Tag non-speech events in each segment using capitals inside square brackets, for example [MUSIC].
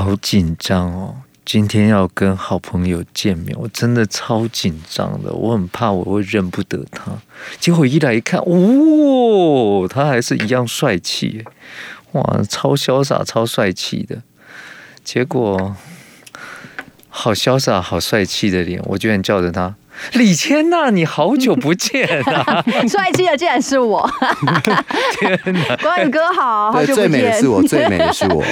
好紧张哦！今天要跟好朋友见面，我真的超紧张的，我很怕我会认不得他。结果一来一看，哦，他还是一样帅气，哇，超潇洒、超帅气的。结果好潇洒、好帅气的脸，我居然叫着他。李千娜，你好久不见啊！[LAUGHS] 帅气的竟然是我！[LAUGHS] [LAUGHS] 天哪，关宇哥好，好久不见。最美的是我，最美的是我。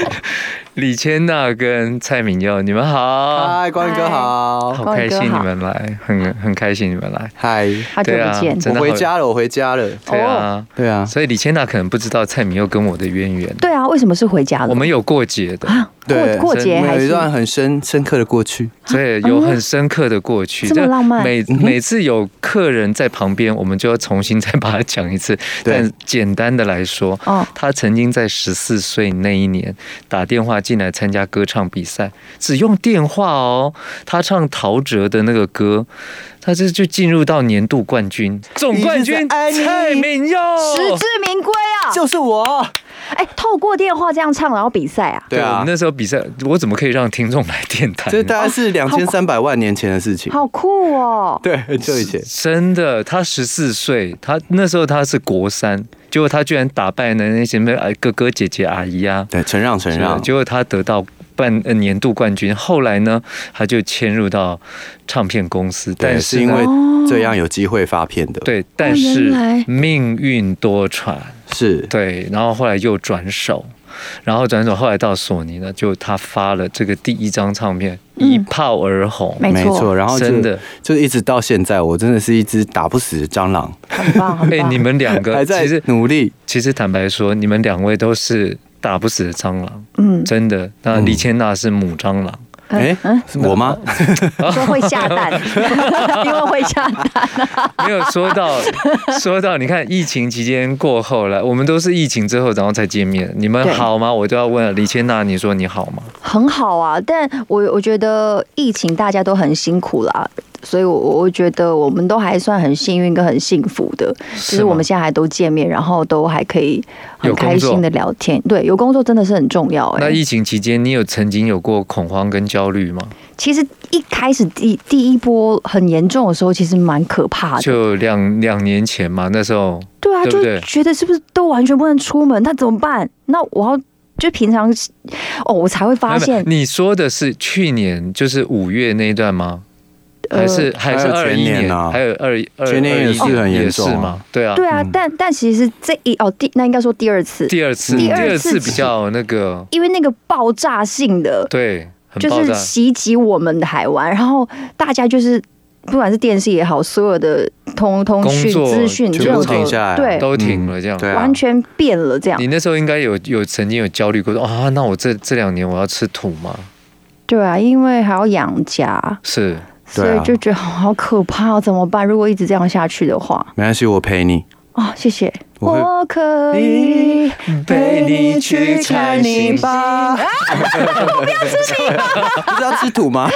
李千娜跟蔡明佑，你们好。嗨，关宇哥好，好开心你们来，很很开心你们来。嗨，好久不见，我回家了，我回家了。对啊，对啊。所以李千娜可能不知道蔡明佑跟我的渊源。对啊，为什么是回家了？我们有过节的。对，过节还有一段很深深刻的过去。对，有很深刻的过去，这么浪漫。每每次有客人在旁边，我们就要重新再把它讲一次。[LAUGHS] 但简单的来说，他曾经在十四岁那一年打电话进来参加歌唱比赛，只用电话哦，他唱陶喆的那个歌，他这就进入到年度冠军，总冠军蔡旻佑，实至名归啊，就是我。哎，透过电话这样唱，然后比赛啊？对啊，我们那时候比赛，我怎么可以让听众来电台？这大概是两千三百万年前的事情，好酷哦！对，很久以前，真的，他十四岁，他那时候他是国三，结果他居然打败了那些哥哥姐姐阿姨啊，对，承让承让，结果他得到半年度冠军，后来呢，他就迁入到唱片公司，但是因为这样有机会发片的，对，但是命运多舛。是。对，然后后来又转手，然后转手，后来到索尼呢，就他发了这个第一张唱片，嗯、一炮而红，没错，然后真的。就一直到现在，我真的是一只打不死的蟑螂，很棒，很棒。哎，你们两个还在努力，其实坦白说，你们两位都是打不死的蟑螂，嗯，真的。那李千娜是母蟑螂。哎，是我吗？[LAUGHS] 说会下蛋，[LAUGHS] 因为会下蛋。没有说到，说到，你看疫情期间过后了，我们都是疫情之后然后才见面。你们好吗？我就要问李千娜，你说你好吗？很好啊，但我我觉得疫情大家都很辛苦啦。所以，我我觉得我们都还算很幸运跟很幸福的，就是我们现在还都见面，然后都还可以很开心的聊天。对，有工作真的是很重要哎。那疫情期间，你有曾经有过恐慌跟焦虑吗？其实一开始第第一波很严重的时候，其实蛮可怕的。就两两年前嘛，那时候对啊，就觉得是不是都完全不能出门？那怎么办？那我要就平常哦，我才会发现。你说的是去年就是五月那一段吗？还是还是二一年啊，还有二二前年也是很严重嘛，对啊，对啊，但但其实这一哦第那应该说第二次，第二次第二次比较那个，因为那个爆炸性的对，就是袭击我们的海湾，然后大家就是不管是电视也好，所有的通通讯资讯全部停下来，对，都停了这样，完全变了这样。你那时候应该有有曾经有焦虑过说啊，那我这这两年我要吃土吗？对啊，因为还要养家。是。所以就觉得好可怕，怎么办？如果一直这样下去的话，没关系，我陪你。哦，谢谢。我可以陪你去采泥巴。我不要吃泥巴，不是要吃土吗？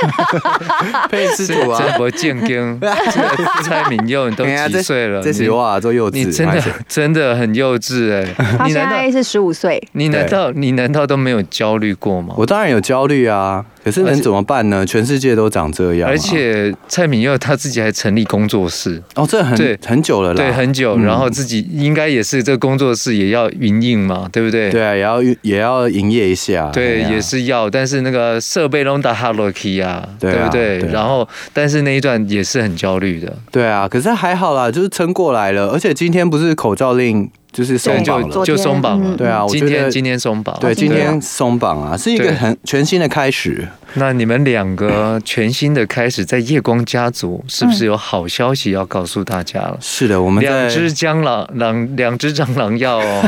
[LAUGHS] 陪你吃土啊！这么健康，[LAUGHS] 蔡敏佑，你都几岁了？这是哇，做幼稚，你真的真的很幼稚哎！他现在是十五岁，你难道你难道都没有焦虑过吗？我当然有焦虑啊。可是能怎么办呢？全世界都长这样。而且蔡敏佑他自己还成立工作室哦，这很对很久了啦，对很久。然后自己应该也是这个工作室也要营运嘛，对不对？对啊，也要也要营业一下。对，也是要。但是那个设备都打哈罗 key 啊，对不对？然后，但是那一段也是很焦虑的。对啊，可是还好啦，就是撑过来了。而且今天不是口罩令。就是松绑了，就松绑了。对啊，今天今天松绑。对，今天松绑啊，是一个很全新的开始。那你们两个全新的开始，在夜光家族是不是有好消息要告诉大家了？是的，我们两只蟑螂，两两只蟑螂要哦，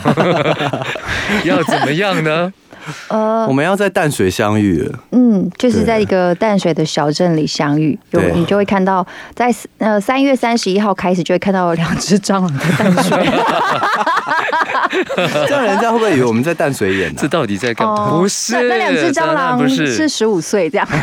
[LAUGHS] [LAUGHS] 要怎么样呢？呃，[LAUGHS] 我们要在淡水相遇。嗯，就是在一个淡水的小镇里相遇，有你就会看到，在呃三月三十一号开始就会看到两只蟑螂在淡水。[LAUGHS] 这样人家会不会以为我们在淡水演呢？这到底在干嘛？不是，那两只蟑螂是十五岁这样。[LAUGHS]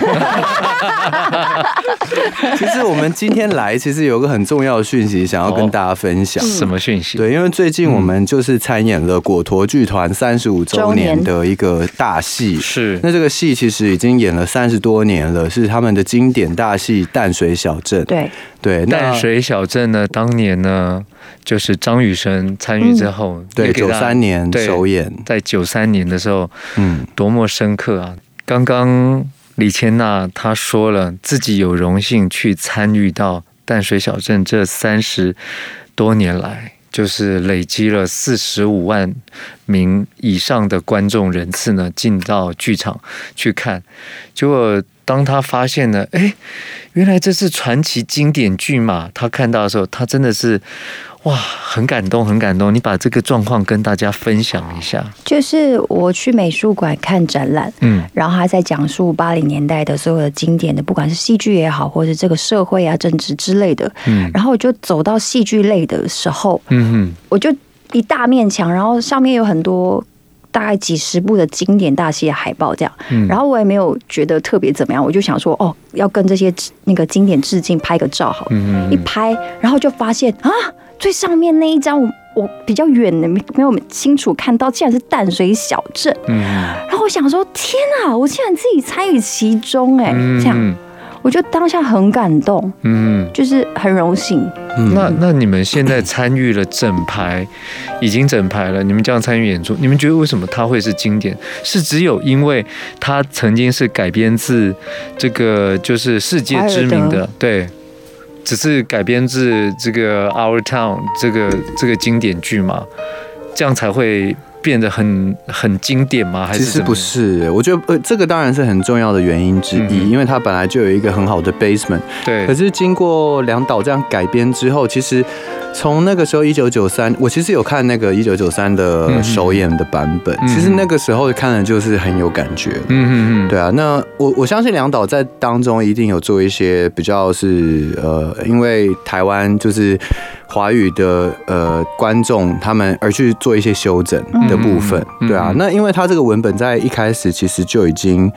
其实我们今天来，其实有个很重要的讯息想要跟大家分享。什么讯息？对，因为最近我们就是参演了果陀剧团三十五周年的一个。个大戏。是，那这个戏其实已经演了三十多年了，是他们的经典大戏《淡水小镇》。对对，淡水小镇呢，当年呢，就是张雨生参与之后，嗯、对，九三年首演，在九三年的时候，嗯，多么深刻啊！刚刚李千娜她说了，自己有荣幸去参与到淡水小镇这三十多年来。就是累积了四十五万名以上的观众人次呢，进到剧场去看。结果当他发现呢，哎，原来这是传奇经典剧嘛！他看到的时候，他真的是。哇，很感动，很感动！你把这个状况跟大家分享一下。就是我去美术馆看展览，嗯，然后他在讲述八零年代的所有的经典的，不管是戏剧也好，或是这个社会啊、政治之类的，嗯，然后我就走到戏剧类的时候，嗯哼，我就一大面墙，然后上面有很多大概几十部的经典大戏的海报，这样，嗯，然后我也没有觉得特别怎么样，我就想说，哦，要跟这些那个经典致敬，拍个照好，嗯嗯，一拍，然后就发现啊。最上面那一张，我我比较远的没没有清楚看到，竟然是淡水小镇。嗯，然后我想说，天啊，我竟然自己参与其中，哎，这样，我就当下很感动，嗯，就是很荣幸。那那你们现在参与了整排，已经整排了，你们这样参与演出，你们觉得为什么它会是经典？是只有因为它曾经是改编自这个就是世界知名的，对。只是改编自这个《Our Town》这个这个经典剧嘛，这样才会变得很很经典吗？还是其实不是？我觉得呃，这个当然是很重要的原因之一，嗯、因为它本来就有一个很好的 basement。对。可是经过梁导这样改编之后，其实。从那个时候，一九九三，我其实有看那个一九九三的首演的版本。嗯、其实那个时候看的就是很有感觉。嗯嗯嗯，对啊。那我我相信梁导在当中一定有做一些比较是呃，因为台湾就是华语的呃观众他们而去做一些修整的部分。对啊。那因为他这个文本在一开始其实就已经。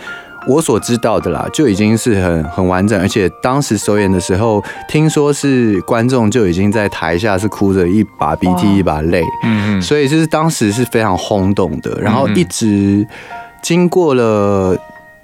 我所知道的啦，就已经是很很完整，而且当时首演的时候，听说是观众就已经在台下是哭着一把鼻涕一把泪，嗯嗯，所以就是当时是非常轰动的，然后一直经过了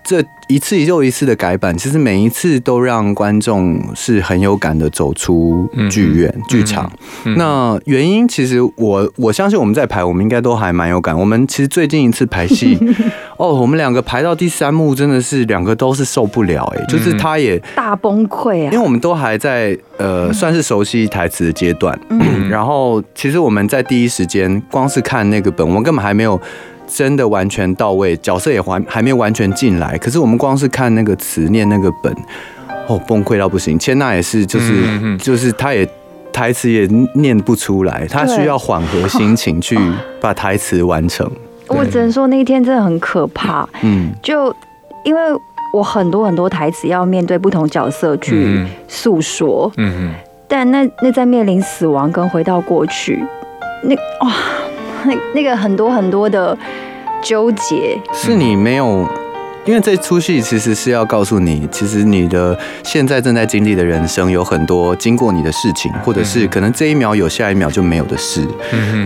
这。一次又一次的改版，其实每一次都让观众是很有感的走出剧院、剧、嗯、场。嗯、那原因其实我我相信我们在排，我们应该都还蛮有感。我们其实最近一次排戏，[LAUGHS] 哦，我们两个排到第三幕，真的是两个都是受不了哎、欸，就是他也大崩溃啊，因为我们都还在呃算是熟悉台词的阶段，嗯、然后其实我们在第一时间光是看那个本，我们根本还没有。真的完全到位，角色也还还没完全进来。可是我们光是看那个词念那个本，哦，崩溃到不行。千娜也是，就是就是，她也台词也念不出来，她需要缓和心情去把台词完成。我只能说那一天真的很可怕。嗯，就因为我很多很多台词要面对不同角色去诉说。嗯嗯。但那那在面临死亡跟回到过去，那哇。那 [LAUGHS] 那个很多很多的纠结，是你没有，因为这出戏其实是要告诉你，其实你的现在正在经历的人生有很多经过你的事情，或者是可能这一秒有，下一秒就没有的事。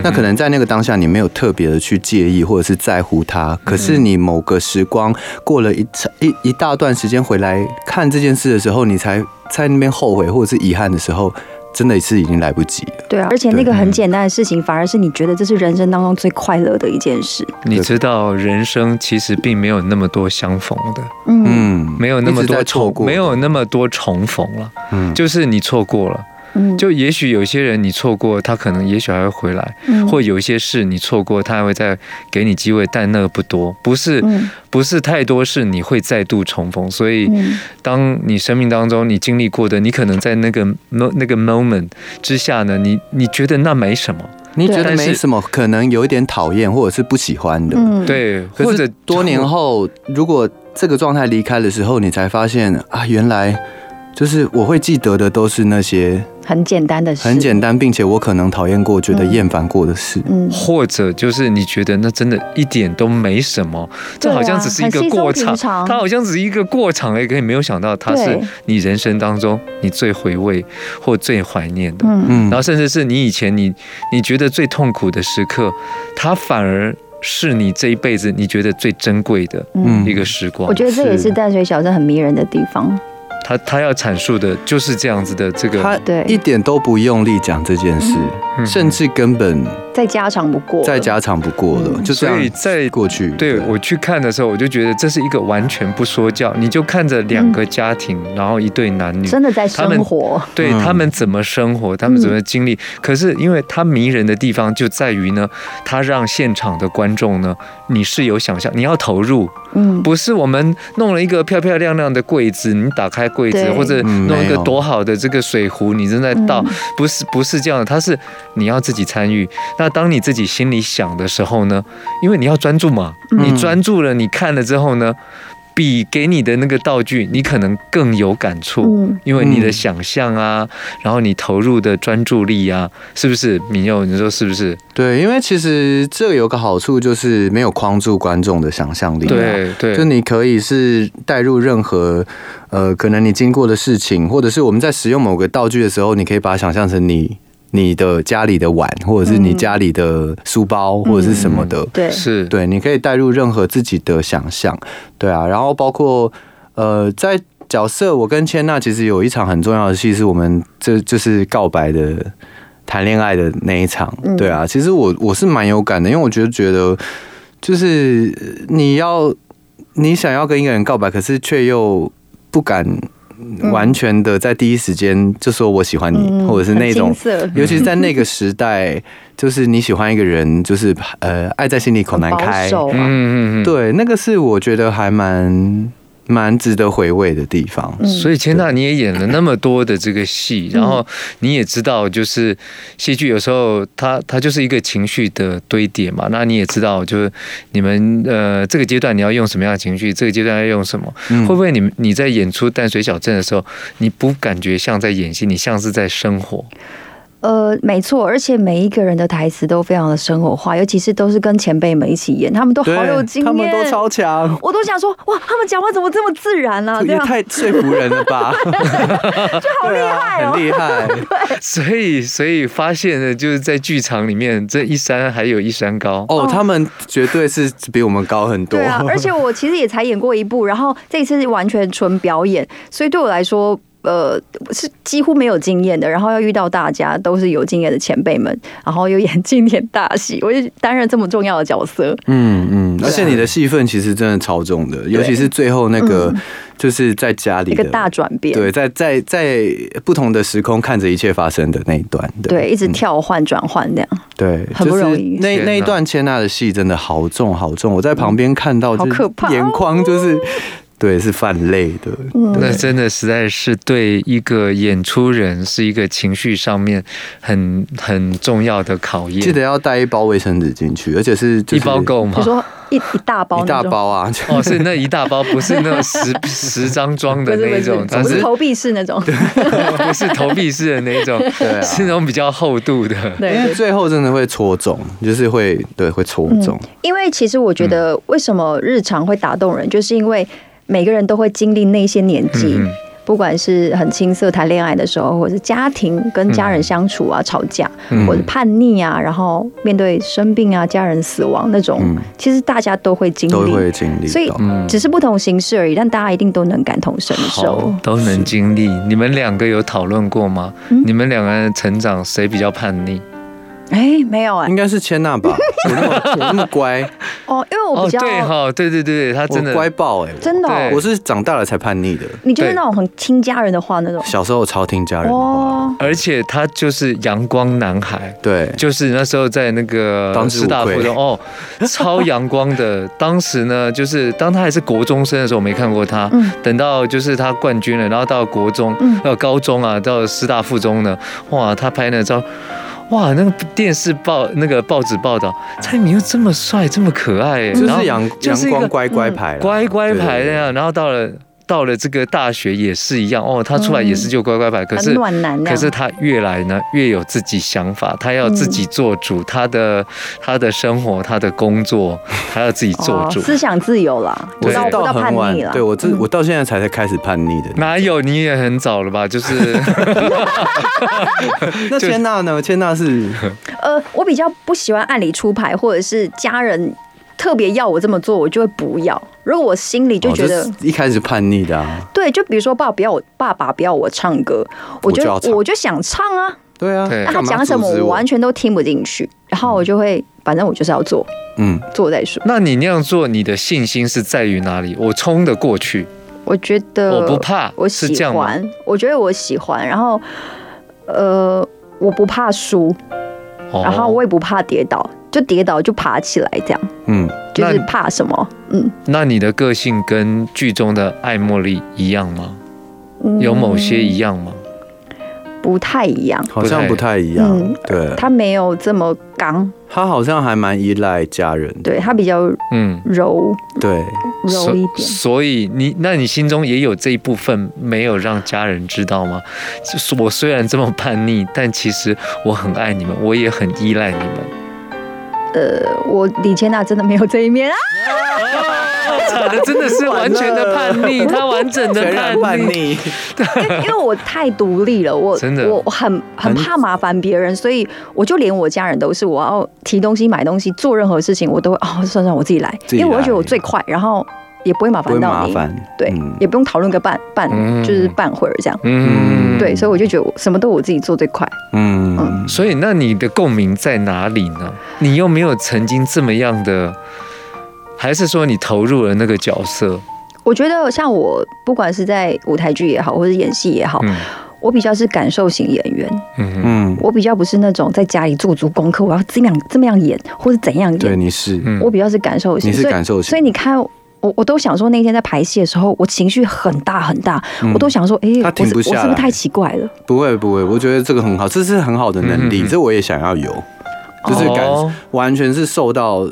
那可能在那个当下，你没有特别的去介意或者是在乎它，可是你某个时光过了一一一大段时间回来看这件事的时候，你才在那边后悔或者是遗憾的时候。真的是已经来不及了。对啊，而且那个很简单的事情，反而是你觉得这是人生当中最快乐的一件事。你知道，人生其实并没有那么多相逢的，嗯，没有那么多错过，没有那么多重逢了，嗯，就是你错过了。就也许有些人你错过，他可能也许还会回来，嗯、或有一些事你错过，他还会再给你机会，但那个不多，不是，不是太多事你会再度重逢。所以，当你生命当中你经历过的，你可能在那个那个 moment 之下呢，你你觉得那没什么，你觉得没什么，可能有一点讨厌或者是不喜欢的，嗯、对，或者多年后如果这个状态离开的时候，你才发现啊，原来。就是我会记得的都是那些很简单的事，很简单，并且我可能讨厌过、觉得厌烦过的事，嗯，或者就是你觉得那真的一点都没什么，这好像只是一个过场，它好像只是一个过场而已，可你没有想到它是你人生当中你最回味或最怀念的，嗯，然后甚至是你以前你你觉得最痛苦的时刻，它反而。是你这一辈子你觉得最珍贵的一个时光。我觉得这也是。淡水小镇很迷人的地方。他他要阐述的就是这样子的这个，他对。一点都不用力讲这件事，甚至根本再家常不过，再家常不过了。就所以在过去，对我去看的时候，我就觉得这是一个完全不说教，你就看着两个家庭，然后一对男女，真的在生活，对他们怎么生活，他们怎么经历。可是因为他迷人的地方就在于呢，他让现场的观众呢，你是有想象，你要投入，嗯，不是我们弄了一个漂漂亮亮的柜子，你打开。柜子或者弄一个多好的这个水壶，你正在倒，不是不是这样的，它是你要自己参与。那当你自己心里想的时候呢，因为你要专注嘛，你专注了，你看了之后呢。比给你的那个道具，你可能更有感触，因为你的想象啊，然后你投入的专注力啊，是不是？旻佑，你说是不是？对，因为其实这有个好处，就是没有框住观众的想象力。对对，就你可以是带入任何呃，可能你经过的事情，或者是我们在使用某个道具的时候，你可以把它想象成你。你的家里的碗，或者是你家里的书包，或者是什么的，嗯、对，是。对，你可以带入任何自己的想象，对啊，然后包括呃，在角色，我跟千娜其实有一场很重要的戏，是我们这就是告白的谈恋爱的那一场，对啊，其实我我是蛮有感的，因为我觉得觉得就是你要你想要跟一个人告白，可是却又不敢。完全的在第一时间就说我喜欢你，嗯、或者是那种，尤其是在那个时代，就是你喜欢一个人，就是呃，爱在心里口难开。嗯嗯嗯，对，那个是我觉得还蛮。蛮值得回味的地方，所以千娜你也演了那么多的这个戏，然后你也知道，就是戏剧有时候它它就是一个情绪的堆叠嘛。那你也知道，就是你们呃这个阶段你要用什么样的情绪，这个阶段要用什么，会不会你你在演出淡水小镇的时候，你不感觉像在演戏，你像是在生活？呃，没错，而且每一个人的台词都非常的生活化，尤其是都是跟前辈们一起演，他们都好有经验，他们都超强，我都想说，哇，他们讲话怎么这么自然啊？也太说服人了吧，[LAUGHS] 就好厉害哦，很厉害。对，所以所以发现呢，就是在剧场里面，这一山还有一山高哦，他们绝对是比我们高很多。对啊，而且我其实也才演过一部，然后这一次是完全纯表演，所以对我来说。呃，是几乎没有经验的，然后要遇到大家都是有经验的前辈们，然后又演经典大戏，我就担任这么重要的角色。嗯嗯，而且你的戏份其实真的超重的，尤其是最后那个，就是在家里一个大转变，对，在在在不同的时空看着一切发生的那一段，对，一直跳换转换这样，对，很不容易。那那一段千娜的戏真的好重好重，我在旁边看到，好可怕，眼眶就是。对，是犯累的。那真的实在是对一个演出人是一个情绪上面很很重要的考验。记得要带一包卫生纸进去，而且是一包够吗？你说一一大包，一大包啊？哦，是那一大包，不是那十 [LAUGHS] 十张装的那种，不是投币式那种，[LAUGHS] 不是投币式的那种，[LAUGHS] 对，是那种比较厚度的。对，因为最后真的会戳中，就是会对会戳中。因为其实我觉得，为什么日常会打动人，就是因为。每个人都会经历那些年纪，不管是很青涩谈恋爱的时候，或者是家庭跟家人相处啊、吵架，或者叛逆啊，然后面对生病啊、家人死亡那种，其实大家都会经历，都会经历，所以只是不同形式而已。但大家一定都能感同身受，都能经历。你们两个有讨论过吗？你们两个人成长谁比较叛逆？哎，没有哎，应该是千娜吧？[LAUGHS] 我那么我那么乖哦，因为我比较对哈，对对对，他真的乖爆哎，真的，我是长大了才叛逆的。你就是那种很听家人的话那种，小时候超听家人的话，而且他就是阳光男孩，对，就是那时候在那个师大附中哦，超阳光的。[LAUGHS] 当时呢，就是当他还是国中生的时候，我没看过他。等到就是他冠军了，然后到国中到高中啊，到师大附中呢，哇，他拍那照。哇，那个电视报那个报纸报道，蔡明又这么帅，这么可爱，就是阳阳光乖乖牌，乖乖牌那样，然后到了。到了这个大学也是一样哦，他出来也是就乖乖牌，可是可是他越来呢越有自己想法，他要自己做主，他的他的生活，他的工作，他要自己做主，思想自由了，我到到很晚了，对我这我到现在才才开始叛逆的，哪有你也很早了吧？就是 [LAUGHS] 那千娜呢？千娜是呃，我比较不喜欢按理出牌，或者是家人。特别要我这么做，我就会不要。如果我心里就觉得、哦、一开始叛逆的、啊，对，就比如说爸爸不要我，爸爸不要我唱歌，我就我就，我就想唱啊。对啊，那他讲什么我完全都听不进去，然后我就会，反正我就是要做，嗯，做再说。那你那样做，你的信心是在于哪里？我冲得过去，我觉得我不怕，我喜欢，我觉得我喜欢，然后呃，我不怕输，然后我也不怕跌倒，就跌倒就爬起来这样，嗯，就是怕什么？嗯，那你的个性跟剧中的爱茉莉一样吗？有某些一样吗？不太一样，好像不太一样。嗯，对，他没有这么刚，他好像还蛮依赖家人。对，他比较嗯柔，对柔一点。所以你那你心中也有这一部分没有让家人知道吗？就是我虽然这么叛逆，但其实我很爱你们，我也很依赖你们。呃，我李千娜真的没有这一面啊！假的，真的是完全的叛逆，[LAUGHS] 他完整的叛逆。对，[LAUGHS] 因为我太独立了，我真的我很很怕麻烦别人，所以我就连我家人都是，我要提东西、买东西、做任何事情，我都会哦，算算我自己来，因为我会觉得我最快，然后。也不会麻烦到你，对，也不用讨论个半半，就是半会儿这样，嗯，对，所以我就觉得我什么都我自己做最快，嗯，所以那你的共鸣在哪里呢？你又没有曾经这么样的，还是说你投入了那个角色？我觉得像我，不管是在舞台剧也好，或者演戏也好，我比较是感受型演员，嗯嗯，我比较不是那种在家里做足功课，我要这样这么样演，或者怎样演，对，你是，我比较是感受型，你是感受型，所以你看。我我都想说，那天在排戏的时候，我情绪很大很大，嗯、我都想说，哎、欸，我是我是不是太奇怪了？不会不会，我觉得这个很好，这是很好的能力，嗯、这我也想要有，就是感、哦、完全是受到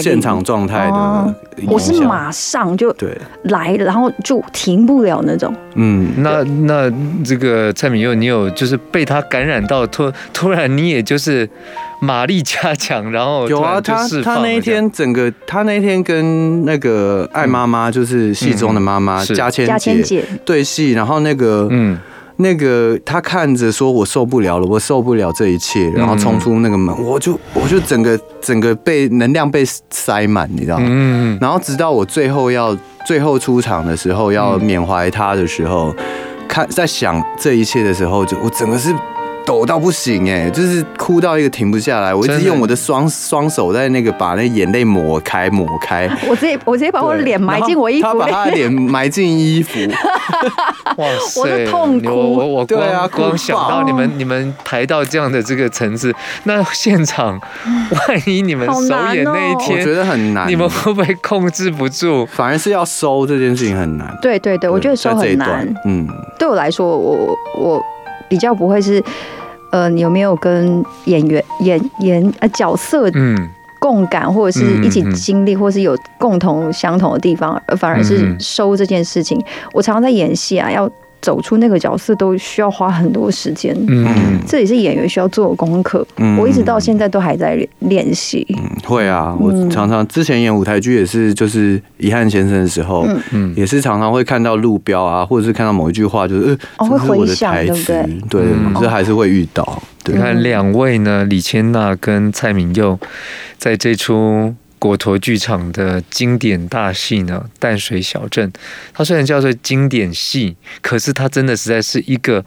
现场状态的影响。我是马上就对来，然后就停不了那种。嗯，那那这个蔡敏佑，你有就是被他感染到，突突然你也就是。马力加强，然后有啊，他他那一天整个，他那一天跟那个爱妈妈，就是戏中的妈妈嘉千姐对戏，然后那个嗯，那个他看着说，我受不了了，我受不了这一切，然后冲出那个门，我就我就整个整个被能量被塞满，你知道吗？嗯，然后直到我最后要最后出场的时候，要缅怀他的时候，看在想这一切的时候，就我整个是。抖到不行哎，就是哭到一个停不下来。我一直用我的双双手在那个把那眼泪抹开抹开。[LAUGHS] 我直接我直接把我脸埋进 [LAUGHS] 我衣服。他把他的脸埋进衣服。[LAUGHS] 哇塞！痛哭。我我光对啊，光想到你们你们排到这样的这个层次，那现场万一你们首演那一天，我觉得很难。你们会不会控制不住？反而是要收这件事情很难。对对对，我觉得收很难。嗯，对我来说，我我比较不会是。呃，你有没有跟演员演演呃角色共感，或者是一起经历，或是有共同相同的地方，而反而是收这件事情？我常常在演戏啊，要。走出那个角色都需要花很多时间，嗯，这也是演员需要做的功课。嗯，我一直到现在都还在练习。嗯，会啊，我常常之前演舞台剧也是，就是遗憾先生的时候，嗯，也是常常会看到路标啊，或者是看到某一句话，就是呃，会回想，对不对？对，这还是会遇到。你看两位呢，李千娜跟蔡明佑，在这出。果陀剧场的经典大戏呢，《淡水小镇》，它虽然叫做经典戏，可是它真的实在是一个，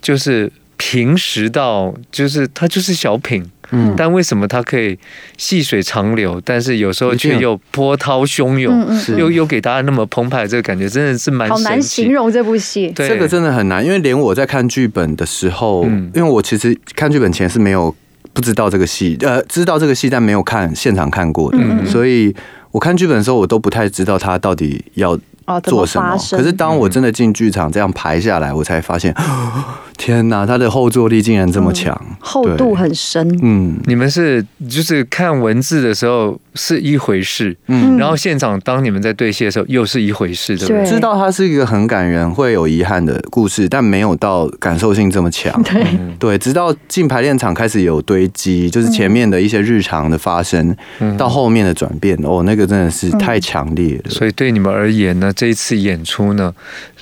就是平实到，就是它就是小品，嗯，但为什么它可以细水长流，但是有时候却又波涛汹涌，嗯、又又给大家那么澎湃，这个感觉真的是蛮好难形容这部戏，对，这个真的很难，因为连我在看剧本的时候，嗯、因为我其实看剧本前是没有。不知道这个戏，呃，知道这个戏，但没有看现场看过的，嗯、所以我看剧本的时候，我都不太知道他到底要做什么。可是当我真的进剧场这样排下来，我才发现。[GASPS] 天呐，他的后坐力竟然这么强，嗯，厚度很深。嗯，你们是就是看文字的时候是一回事，嗯，然后现场当你们在对戏的时候又是一回事，对不对？知道它是一个很感人、会有遗憾的故事，但没有到感受性这么强。[LAUGHS] 对，对，直到进排练场开始有堆积，就是前面的一些日常的发生，嗯，到后面的转变，哦，那个真的是太强烈了。所以对你们而言呢，这一次演出呢，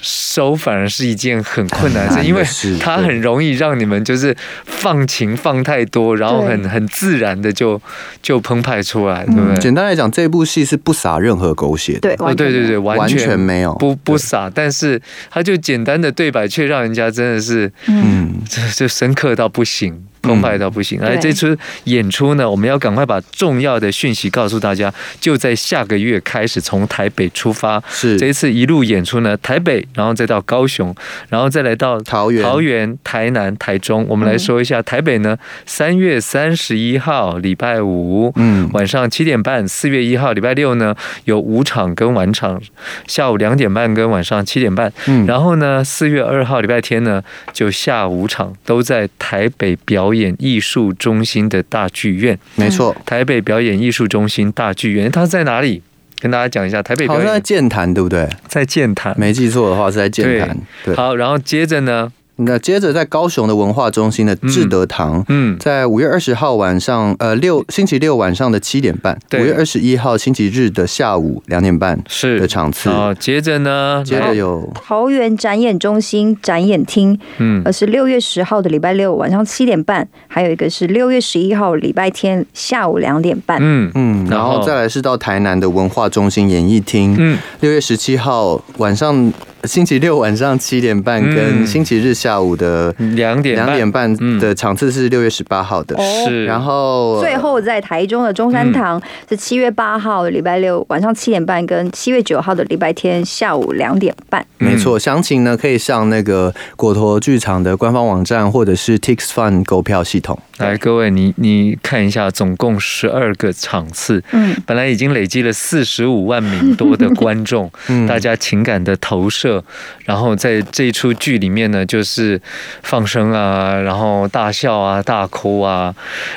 收反而是一件很困难的事，[LAUGHS] 因为它很容易让你们就是放情放太多，然后很很自然的就就澎湃出来，对不对？简单来讲，这部戏是不撒任何狗血的。对，哦，对对对，完全没有，不不撒，但是它就简单的对白，却让人家真的是，嗯，就就深刻到不行。澎湃到不行！而这次演出呢，我们要赶快把重要的讯息告诉大家，就在下个月开始从台北出发。是这一次一路演出呢，台北，然后再到高雄，然后再来到桃园、桃园、台南、台中。我们来说一下台北呢，三月三十一号礼拜五，嗯，晚上七点半；四月一号礼拜六呢，有五场跟晚场，下午两点半跟晚上七点半。嗯，然后呢，四月二号礼拜天呢，就下午场都在台北表演。演艺术中心的大剧院，没错，台北表演艺术中心大剧院，它在哪里？跟大家讲一下，台北表演好像在建坛，对不对？在建坛，没记错的话是在建坛。对，好，然后接着呢？那接着在高雄的文化中心的志德堂，嗯，在五月二十号晚上，呃，六星期六晚上的七点半，五月二十一号星期日的下午两点半是的场次。哦，接着呢，接着有桃园展演中心展演厅，嗯，而是六月十号的礼拜六晚上七点半，还有一个是六月十一号礼拜天下午两点半，嗯嗯，然后再来是到台南的文化中心演艺厅，嗯，六月十七号晚上。星期六晚上七点半跟星期日下午的两点两点半的场次是六月十八号的，是。然后最后在台中的中山堂是七月八号礼拜六晚上七点半跟七月九号的礼拜天下午两点半。没错，详情呢可以上那个果陀剧场的官方网站或者是 Tix Fun 购票系统。来，各位你你看一下，总共十二个场次，嗯，本来已经累积了四十五万名多的观众，[LAUGHS] 嗯，大家情感的投射。然后在这一出剧里面呢，就是放声啊，然后大笑啊，大哭啊，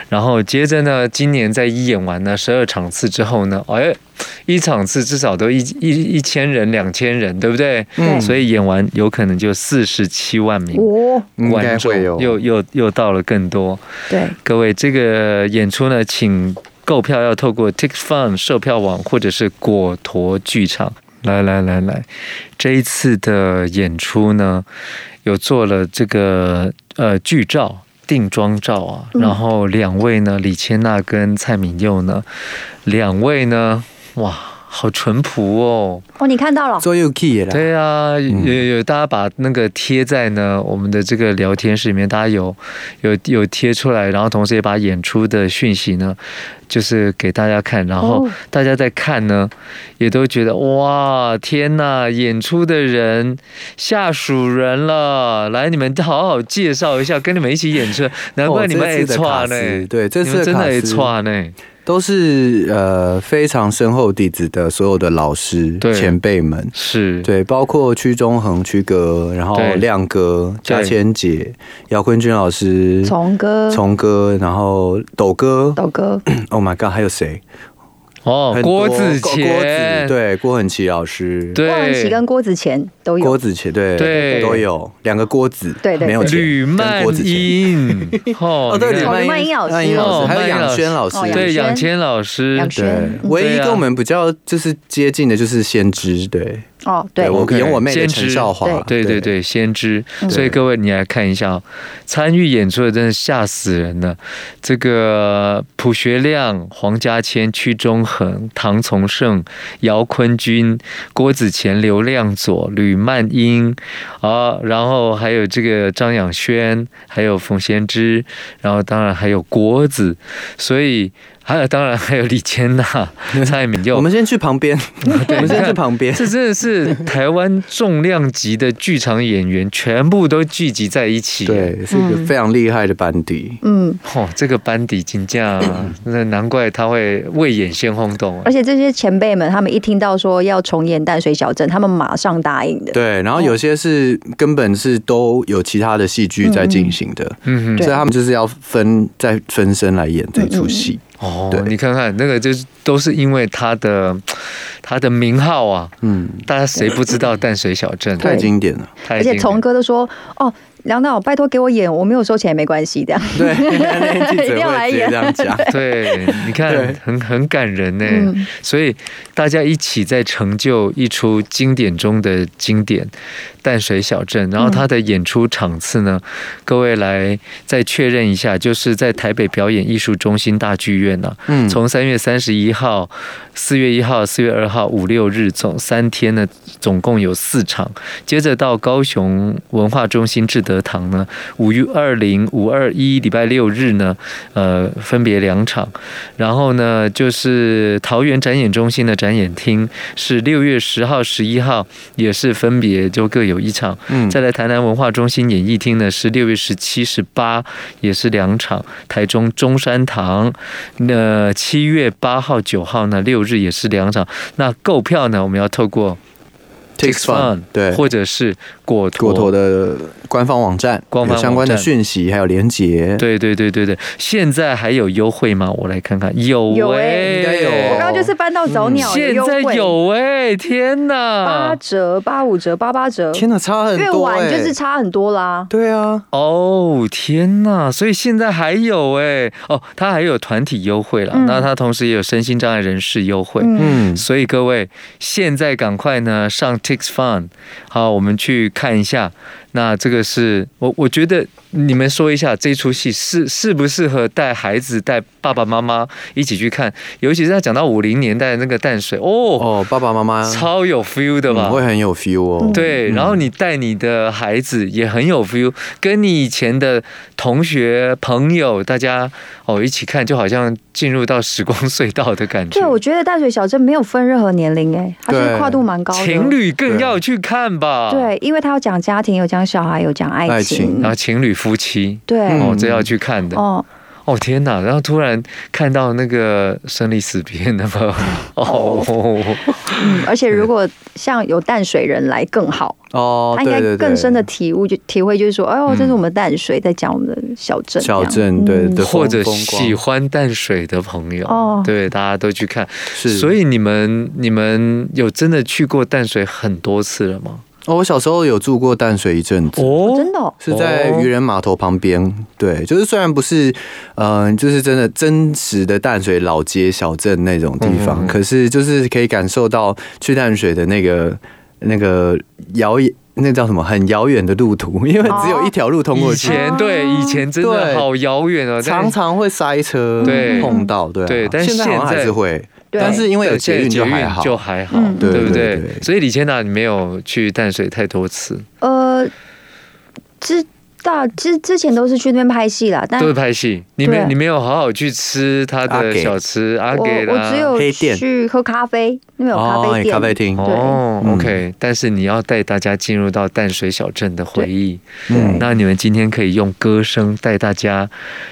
然后接着呢，今年在一演完呢十二场次之后呢，哎，一场次至少都一一一千人、两千人，对不对？嗯，所以演完有可能就四十七万名观众，又又又到了更多。对，各位，这个演出呢，请购票要透过 Tix Fun 售票网或者是果陀剧场。来来来来，这一次的演出呢，有做了这个呃剧照、定妆照啊，然后两位呢，李千娜跟蔡敏佑呢，两位呢，哇。好淳朴哦！哦，你看到了，做有 key 了。对啊，有有大家把那个贴在呢我们的这个聊天室里面，大家有有有贴出来，然后同时也把演出的讯息呢，就是给大家看，然后大家在看呢，也都觉得哇，天呐，演出的人吓死人了！来，你们好好介绍一下，跟你们一起演出，难怪你们也串呢，对，这次真的爱串呢。都是呃非常深厚底子的所有的老师前辈们，是。对，包括屈中恒屈哥，然后亮哥、嘉千姐、姚坤君老师、崇哥、崇哥，然后斗哥、斗哥，[CLEARS THROAT] Oh my God，还有谁？哦，郭子乾，对，郭恒奇老师，郭恒奇跟郭子乾都有，郭子乾对对。都有两个郭子，对对，没有 [LAUGHS] 吕曼英，哦对，吕曼英老师，还有杨轩老师，对，杨谦老师，对，唯一跟我们比较就是接近的就是先知，对。哦，对，我演我妹的陈少华，对。对对，先知。所以各位，你来看一下，参与演出的真的吓死人了。这个朴学亮、黄家千、屈中恒、唐从盛、姚坤君、郭子乾、刘亮佐、吕曼英啊，然后还有这个张仰轩，还有冯先知，然后当然还有郭子，所以。还有，当然还有李千娜、[LAUGHS] 蔡明佑。[LAUGHS] 我们先去旁边，我们先去旁边。这真的是台湾重量级的剧场演员，全部都聚集在一起。对，是一个非常厉害的班底。嗯，哦，这个班底真的，那难怪他会未演先轰动。而且这些前辈们，他们一听到说要重演《淡水小镇》，他们马上答应的。对，然后有些是根本是都有其他的戏剧在进行的，嗯，所以他们就是要分再分身来演这出戏。哦，你看看那个，就是都是因为他的他的名号啊，嗯，大家谁不知道淡水小镇？太经典了，而且从哥都说哦。梁导，拜托给我演，我没有收钱也没关系的。对，[LAUGHS] 一定要来演这样讲。[LAUGHS] 对，你看很很感人呢。嗯、所以大家一起在成就一出经典中的经典《淡水小镇》，然后他的演出场次呢，嗯、各位来再确认一下，就是在台北表演艺术中心大剧院呢、啊。嗯。从三月三十一号。号、四月一号、四月二号、五六日总三天呢，总共有四场。接着到高雄文化中心志德堂呢，五月二零、五二一礼拜六日呢，呃，分别两场。然后呢，就是桃园展演中心的展演厅是六月十号、十一号，也是分别就各有一场。嗯，再来台南文化中心演艺厅呢，是六月十七、十八，也是两场。台中中山堂，那七月八号、九号呢，六日也是两场。那购票呢，我们要透过。Tix Fun 对，或者是果果陀的官方网站，官方相关的讯息还有连结。对对对对对，现在还有优惠吗？我来看看，有哎、欸，应该有。我刚刚就是搬到早鸟现在有哎、欸，天哪，八折、八五折、八八折，天哪，差很多、欸，越晚就是差很多啦。对啊，哦天哪，所以现在还有哎、欸，哦，它还有团体优惠了，嗯、那它同时也有身心障碍人士优惠，嗯，所以各位现在赶快呢上。Tix Fun，好，我们去看一下。那这个是我，我觉得你们说一下这出戏适适不适合带孩子、带爸爸妈妈一起去看？尤其是他讲到五零年代的那个淡水，哦哦，爸爸妈妈超有 feel 的吧？嗯、会很有 feel 哦。对，然后你带你的孩子也很有 feel，跟你以前的同学朋友大家哦一起看，就好像进入到时光隧道的感觉。对，我觉得淡水小镇没有分任何年龄，哎，它是跨度蛮高的。情侣更要去看吧？对，因为他要讲家庭，有讲。小孩有讲爱情，爱情，然后情侣夫妻，对，哦，这要去看的。哦，哦天哪！然后突然看到那个生离死别那么，[LAUGHS] 哦，嗯，而且如果像有淡水人来更好哦，他应该更深的体悟就体会就是说，哎呦，这是我们淡水在讲我们的小镇，小镇对对，或者喜欢淡水的朋友哦，对，大家都去看。是，所以你们你们有真的去过淡水很多次了吗？哦，我小时候有住过淡水一阵子哦，真的是在渔人码头旁边。对，就是虽然不是，嗯、呃，就是真的真实的淡水老街小镇那种地方，嗯、可是就是可以感受到去淡水的那个那个遥远，那叫什么很遥远的路途，因为只有一条路通过去。以前对，以前真的好遥远啊，常常会塞车，对，碰到，对、啊、对，但是现在还是会。但是因为有捷运就还好，就还好，对不对？所以李千娜，你没有去淡水太多次。呃，之。大之之前都是去那边拍戏啦，但都是拍戏。你没你没有好好去吃他的小吃阿给啦，我只有去喝咖啡，那边有咖啡店、咖啡厅。哦，OK。但是你要带大家进入到淡水小镇的回忆。嗯，那你们今天可以用歌声带大家，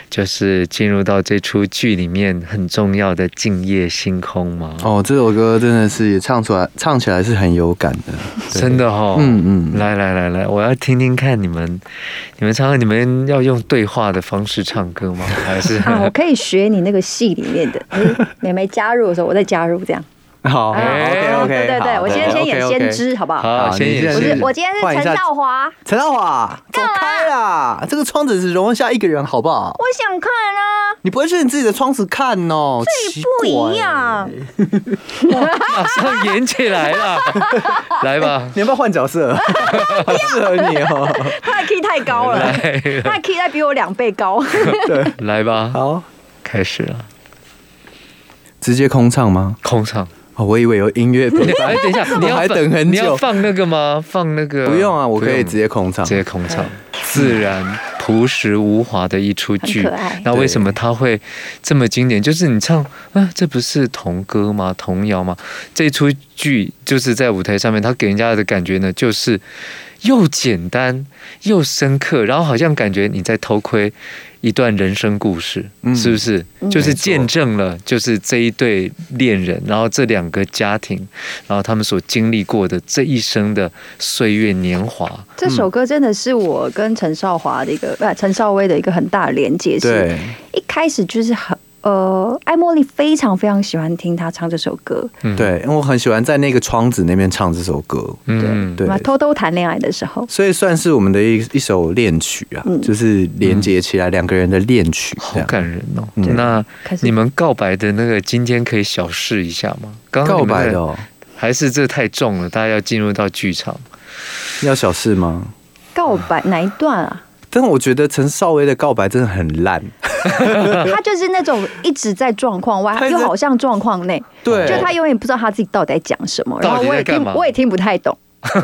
就是进入到这出剧里面很重要的《静夜星空》吗？哦，这首歌真的是唱出来，唱起来是很有感的，真的哈。嗯嗯，来来来来，我要听听看你们。你们常常你们要用对话的方式唱歌吗？还是啊，我可以学你那个戏里面的，妹妹加入的时候，我再加入这样。好，OK OK，对对对，我今天先演先知，好不好？好，先演。我是我今天是陈少华，陈少华，走开啦！这个窗子只容得下一个人，好不好？我想看啊。你不会去你自己的窗子看哦？这里不一样。马上演起来了，[LAUGHS] 来吧！你要不要换角色？不适合你哦。他的 key 太高了，他的 key 再比我两倍高。对，来吧。好，开始了。直接空唱吗？空唱。哦，我以为有音乐。[LAUGHS] 哎，等一下，[LAUGHS] 你要还等很久？你要放那个吗？放那个？不用啊，我可以直接空唱。直接空唱，自然朴实无华的一出剧。那为什么它会这么经典？就是你唱啊，这不是童歌吗？童谣吗？这出剧就是在舞台上面，它给人家的感觉呢，就是又简单又深刻，然后好像感觉你在偷窥。一段人生故事，是不是？嗯、就是见证了，就是这一对恋人，然后这两个家庭，然后他们所经历过的这一生的岁月年华。这首歌真的是我跟陈少华的一个，不，陈少威的一个很大的连接。是，一开始就是很。呃，艾茉莉非常非常喜欢听他唱这首歌，嗯、对，因为我很喜欢在那个窗子那边唱这首歌，嗯，对，偷偷谈恋爱的时候，所以算是我们的一一首恋曲啊，嗯、就是连接起来两个人的恋曲，好感人哦。嗯、那你们告白的那个，今天可以小试一下吗？刚刚告白的，哦，还是这太重了？大家要进入到剧场，要小试吗？告白哪一段啊？但我觉得陈少薇的告白真的很烂。[LAUGHS] 他就是那种一直在状况外，又好像状况内，对，就他永远不知道他自己到底在讲什么，然后我也听我也听不太懂。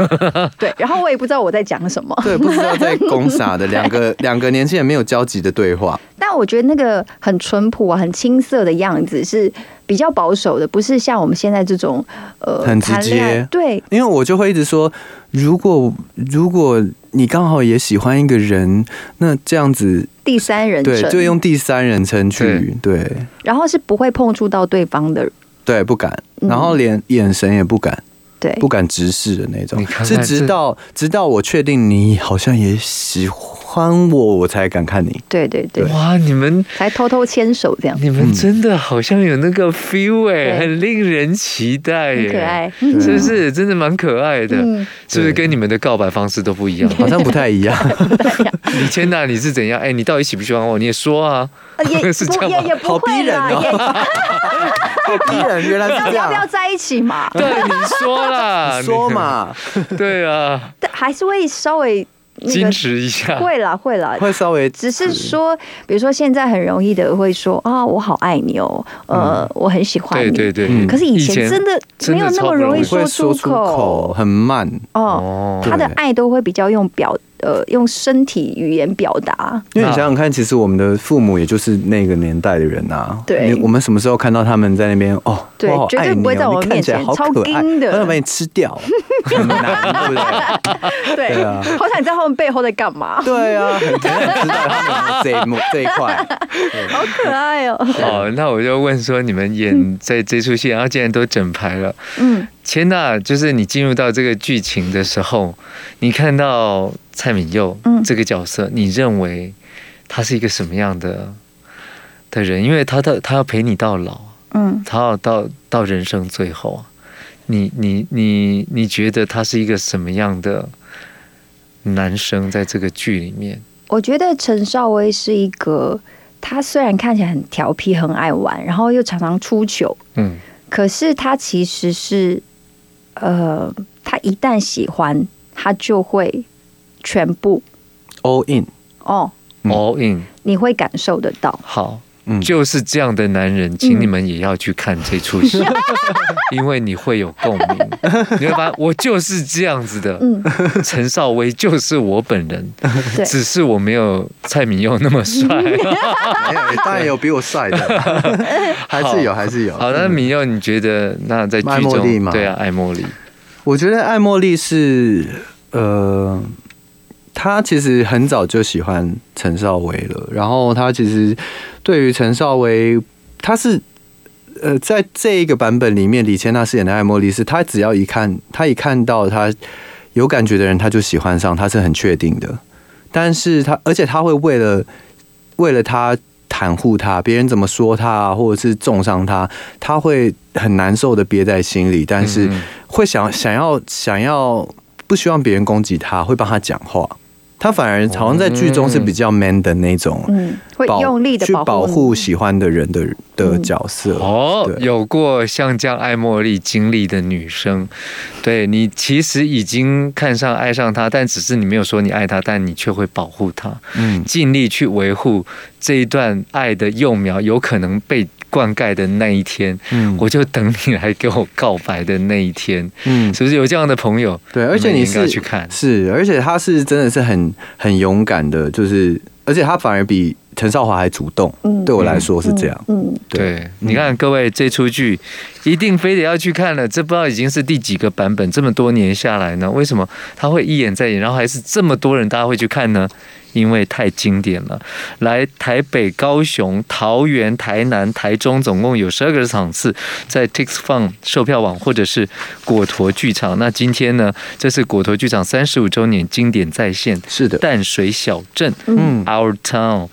[LAUGHS] 对，然后我也不知道我在讲什么，对，不知道在攻啥的 [LAUGHS] 两个两个年轻人没有交集的对话。但我觉得那个很淳朴啊，很青涩的样子是比较保守的，不是像我们现在这种呃很直接。对，因为我就会一直说，如果如果你刚好也喜欢一个人，那这样子第三人称，对，就用第三人称去对，对，然后是不会碰触到对方的，对，不敢，然后连眼神也不敢。对，不敢直视的那种，看看是直到直到我确定你好像也喜欢我，我才敢看你。对对对，哇，你们才偷偷牵手这样，你们真的好像有那个 feel 哎，很令人期待耶，可爱，是不是？真的蛮可爱的，是不是？跟你们的告白方式都不一样，好像不太一样。李千娜，你是怎样？哎，你到底喜不喜欢我？你也说啊，也 [LAUGHS] 是这样吗？也不会啦，好逼人，原来是这样。要不要在一起嘛？对，你说啦，[LAUGHS] 你说嘛，对啊，但还是会稍微矜持一下，会啦，会啦，会稍微，只是说，比如说现在很容易的会说啊，我好爱你哦，呃，我很喜欢你，对对对。可是以前真的没有那么容易说出口，很慢。哦，他的爱都会比较用表。呃，用身体语言表达，因为你想想看，其实我们的父母也就是那个年代的人啊。对，我们什么时候看到他们在那边？哦，对，绝对不会在我们面前超硬的，他想把你吃掉，[LAUGHS] 很难，对不对？[LAUGHS] 对啊，好想你在他们背后在干嘛？对啊，[LAUGHS] 很想知道他们这一幕这一块，好可爱哦。好，那我就问说，你们演在这出戏，然后竟然都整排了，嗯。千娜，就是你进入到这个剧情的时候，你看到蔡敏佑这个角色，嗯、你认为他是一个什么样的的人？因为他的他要陪你到老，嗯，他要到到人生最后，你你你你觉得他是一个什么样的男生？在这个剧里面，我觉得陈少威是一个，他虽然看起来很调皮、很爱玩，然后又常常出糗，嗯，可是他其实是。呃，他一旦喜欢，他就会全部 all in 哦，all in，你会感受得到。好，嗯，就是这样的男人，请你们也要去看这出戏，[LAUGHS] 因为你会有共鸣。[LAUGHS] 你会发现，我就是这样子的。嗯，陈少威就是我本人，只是我没有蔡明佑那么帅。没有，[LAUGHS] 当然有比我帅的，还是有，还是有。好，那明佑，你觉得那在剧中，对啊，爱茉莉。我觉得爱茉莉是，呃，他其实很早就喜欢陈少威了。然后他其实对于陈少薇，他是，呃，在这一个版本里面，李千娜饰演的爱茉莉是，他只要一看，他一看到他有感觉的人，他就喜欢上，他是很确定的。但是他，而且他会为了为了他。袒护他，别人怎么说他，或者是重伤他，他会很难受的憋在心里，但是会想想要想要不希望别人攻击他，会帮他讲话。他反而好像在剧中是比较 man 的那种，嗯，会用力的去保护喜欢的人的的角色。哦，有过像这样爱茉莉经历的女生，对你其实已经看上爱上她，但只是你没有说你爱她，但你却会保护她，嗯，尽力去维护这一段爱的幼苗有可能被灌溉的那一天，嗯，我就等你来给我告白的那一天，嗯，是不是有这样的朋友？对，而且你是去看，是，而且他是真的是很很勇敢的，就是，而且他反而比陈少华还主动，嗯，对我来说是这样，嗯，对，对，你看各位这出剧一定非得要去看了，这不知道已经是第几个版本，这么多年下来呢，为什么他会一演再演，然后还是这么多人大家会去看呢？因为太经典了，来台北、高雄、桃园、台南、台中，总共有十二个场次，在 TixFun 售票网或者是果陀剧场。那今天呢，这是果陀剧场三十五周年经典再现，是的，淡水小镇，嗯，Our Town。